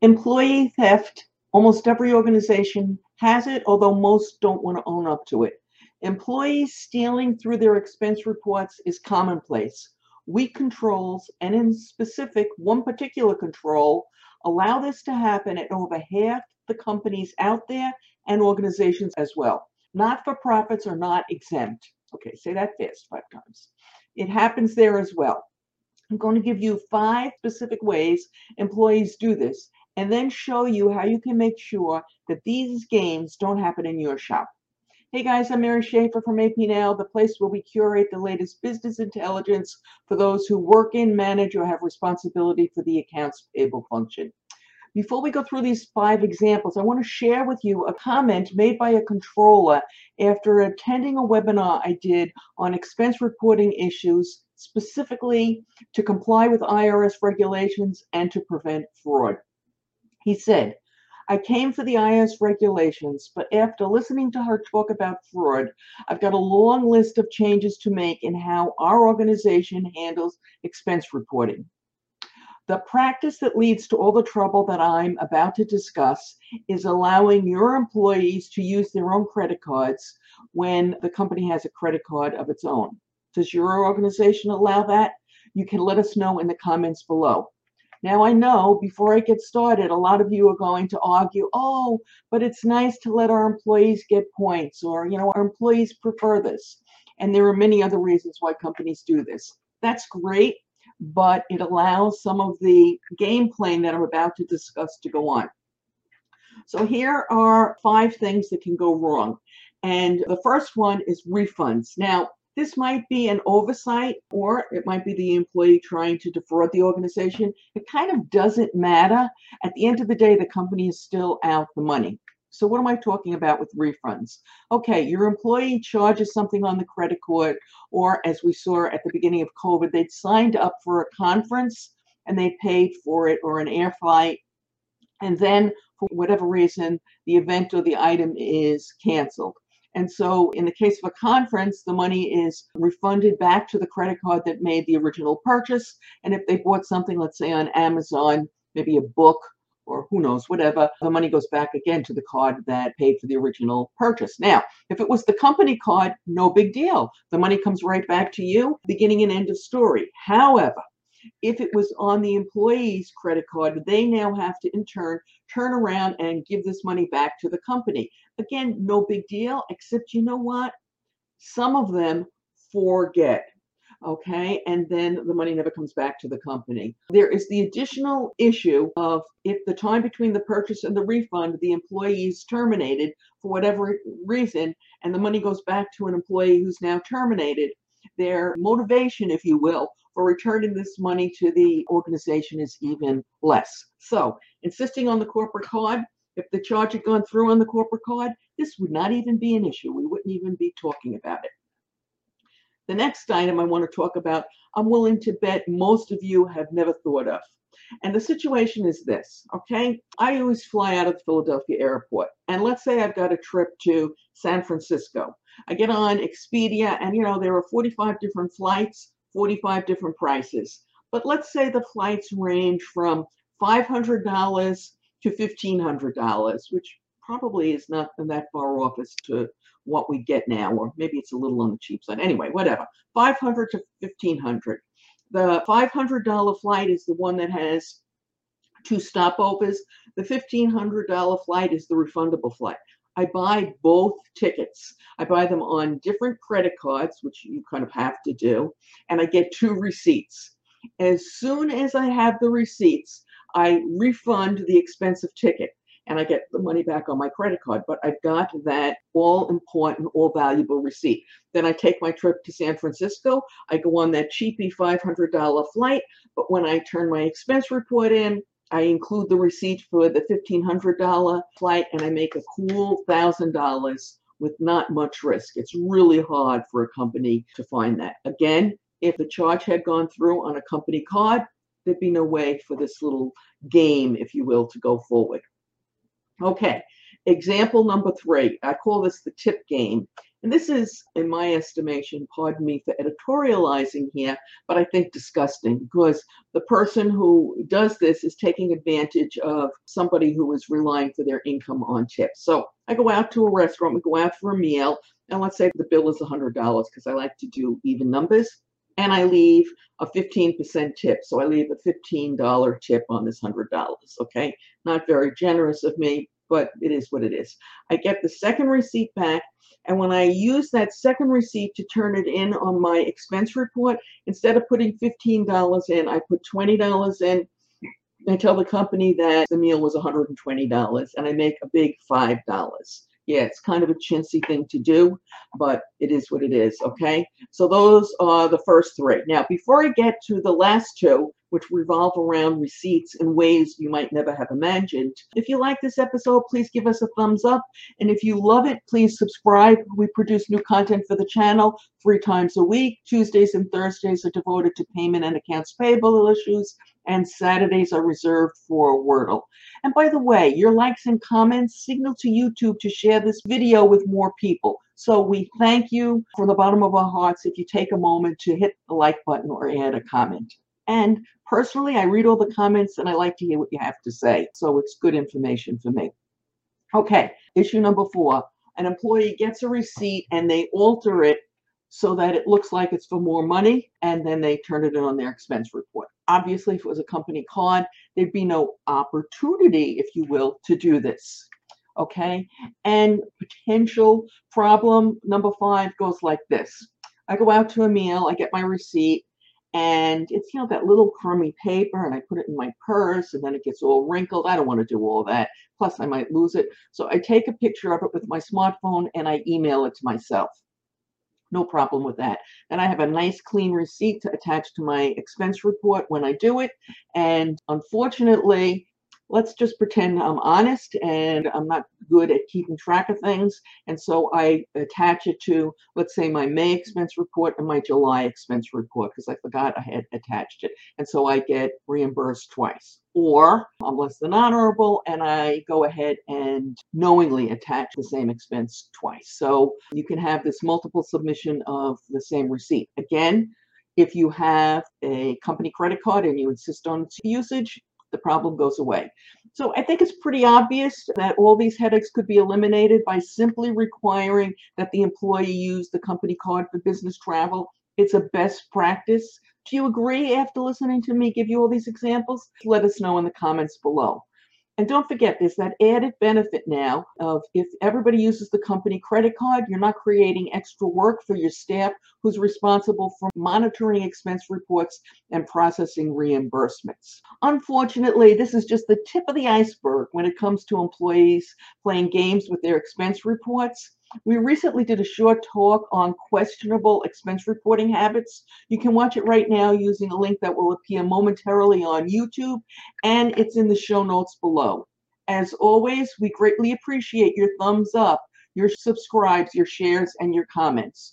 Employee theft, almost every organization has it, although most don't want to own up to it. Employees stealing through their expense reports is commonplace. Weak controls, and in specific, one particular control, allow this to happen at over half the companies out there and organizations as well. Not for profits are not exempt. Okay, say that fast five times. It happens there as well. I'm going to give you five specific ways employees do this and then show you how you can make sure that these games don't happen in your shop. Hey guys, I'm Mary Schaeffer from AP the place where we curate the latest business intelligence for those who work in, manage, or have responsibility for the accounts payable function. Before we go through these five examples, I want to share with you a comment made by a controller after attending a webinar I did on expense reporting issues, specifically to comply with IRS regulations and to prevent fraud. He said, I came for the IRS regulations, but after listening to her talk about fraud, I've got a long list of changes to make in how our organization handles expense reporting. The practice that leads to all the trouble that I'm about to discuss is allowing your employees to use their own credit cards when the company has a credit card of its own. Does your organization allow that? You can let us know in the comments below. Now, I know before I get started, a lot of you are going to argue, oh, but it's nice to let our employees get points, or, you know, our employees prefer this. And there are many other reasons why companies do this. That's great, but it allows some of the game playing that I'm about to discuss to go on. So here are five things that can go wrong. And the first one is refunds. Now, this might be an oversight or it might be the employee trying to defraud the organization. It kind of doesn't matter. At the end of the day, the company is still out the money. So what am I talking about with refunds? Okay, your employee charges something on the credit card, or as we saw at the beginning of COVID, they'd signed up for a conference and they paid for it or an air flight. And then for whatever reason, the event or the item is canceled. And so in the case of a conference, the money is refunded back to the credit card that made the original purchase. And if they bought something, let's say on Amazon, maybe a book or who knows, whatever, the money goes back again to the card that paid for the original purchase. Now, if it was the company card, no big deal. The money comes right back to you, beginning and end of story. However, if it was on the employee's credit card, they now have to in turn turn around and give this money back to the company. Again, no big deal, except you know what? Some of them forget. Okay, and then the money never comes back to the company. There is the additional issue of if the time between the purchase and the refund, the employee is terminated for whatever reason, and the money goes back to an employee who's now terminated, their motivation, if you will, for returning this money to the organization is even less. So, insisting on the corporate card, if the charge had gone through on the corporate card, this would not even be an issue. We wouldn't even be talking about it. The next item I want to talk about, I'm willing to bet most of you have never thought of. And the situation is this, okay? I always fly out of the Philadelphia airport. And let's say I've got a trip to San Francisco. I get on Expedia, and you know, there are 45 different flights, 45 different prices. But let's say the flights range from $500 to $1,500, which probably is not that far off as to what we get now, or maybe it's a little on the cheap side. Anyway, whatever. 500 to 1500. The $500 flight is the one that has two stopovers. The $1,500 flight is the refundable flight. I buy both tickets. I buy them on different credit cards, which you kind of have to do, and I get two receipts. As soon as I have the receipts, I refund the expensive ticket and I get the money back on my credit card. But I've got that all important, all valuable receipt. Then I take my trip to San Francisco. I go on that cheapy $500 flight. But when I turn my expense report in, I include the receipt for the $1,500 flight and I make a cool $1,000 with not much risk. It's really hard for a company to find that. Again, if the charge had gone through on a company card, there'd be no way for this little game, if you will, to go forward. Okay, Example number three, I call this the tip game. And this is, in my estimation, pardon me for editorializing here, but I think disgusting because the person who does this is taking advantage of somebody who is relying for their income on tips. So I go out to a restaurant, we go out for a meal, and let's say the bill is $100 because I like to do even numbers, and I leave a 15% tip. So I leave a $15 tip on this $100, okay? Not very generous of me, but it is what it is. I get the second receipt back, and when I use that second receipt to turn it in on my expense report, instead of putting $15 in, I put $20 in. I tell the company that the meal was $120 and I make a big $5 yeah, it's kind of a chintzy thing to do, but it is what it is, okay? So those are the first three. Now, before I get to the last two, which revolve around receipts in ways you might never have imagined. If you like this episode, please give us a thumbs up. And if you love it, please subscribe. We produce new content for the channel three times a week. Tuesdays and Thursdays are devoted to payment and accounts payable issues, and Saturdays are reserved for Wordle. And by the way, your likes and comments signal to YouTube to share this video with more people. So we thank you from the bottom of our hearts if you take a moment to hit the like button or add a comment. And personally, I read all the comments and I like to hear what you have to say. So it's good information for me. Okay, issue number four. An employee gets a receipt and they alter it so that it looks like it's for more money and then they turn it in on their expense report. Obviously, if it was a company card, there'd be no opportunity, if you will, to do this. Okay, and potential problem number five goes like this. I go out to a meal, I get my receipt, and it's you know that little crummy paper and i put it in my purse and then it gets all wrinkled i don't want to do all that plus i might lose it so i take a picture of it with my smartphone and i email it to myself no problem with that. And I have a nice clean receipt to attach to my expense report when I do it. And unfortunately, let's just pretend I'm honest and I'm not good at keeping track of things. And so I attach it to, let's say, my May expense report and my July expense report because I forgot I had attached it. And so I get reimbursed twice. Or I'm less than honorable and I go ahead and knowingly attach the same expense twice. So you can have this multiple submission of the same receipt. Again, if you have a company credit card and you insist on its usage, the problem goes away. So I think it's pretty obvious that all these headaches could be eliminated by simply requiring that the employee use the company card for business travel. It's a best practice. Do you agree after listening to me give you all these examples? Let us know in the comments below. And don't forget, there's that added benefit now of if everybody uses the company credit card, you're not creating extra work for your staff who's responsible for monitoring expense reports and processing reimbursements. Unfortunately, this is just the tip of the iceberg when it comes to employees playing games with their expense reports. We recently did a short talk on questionable expense reporting habits. You can watch it right now using a link that will appear momentarily on YouTube, and it's in the show notes below. As always, we greatly appreciate your thumbs up, your subscribes, your shares, and your comments.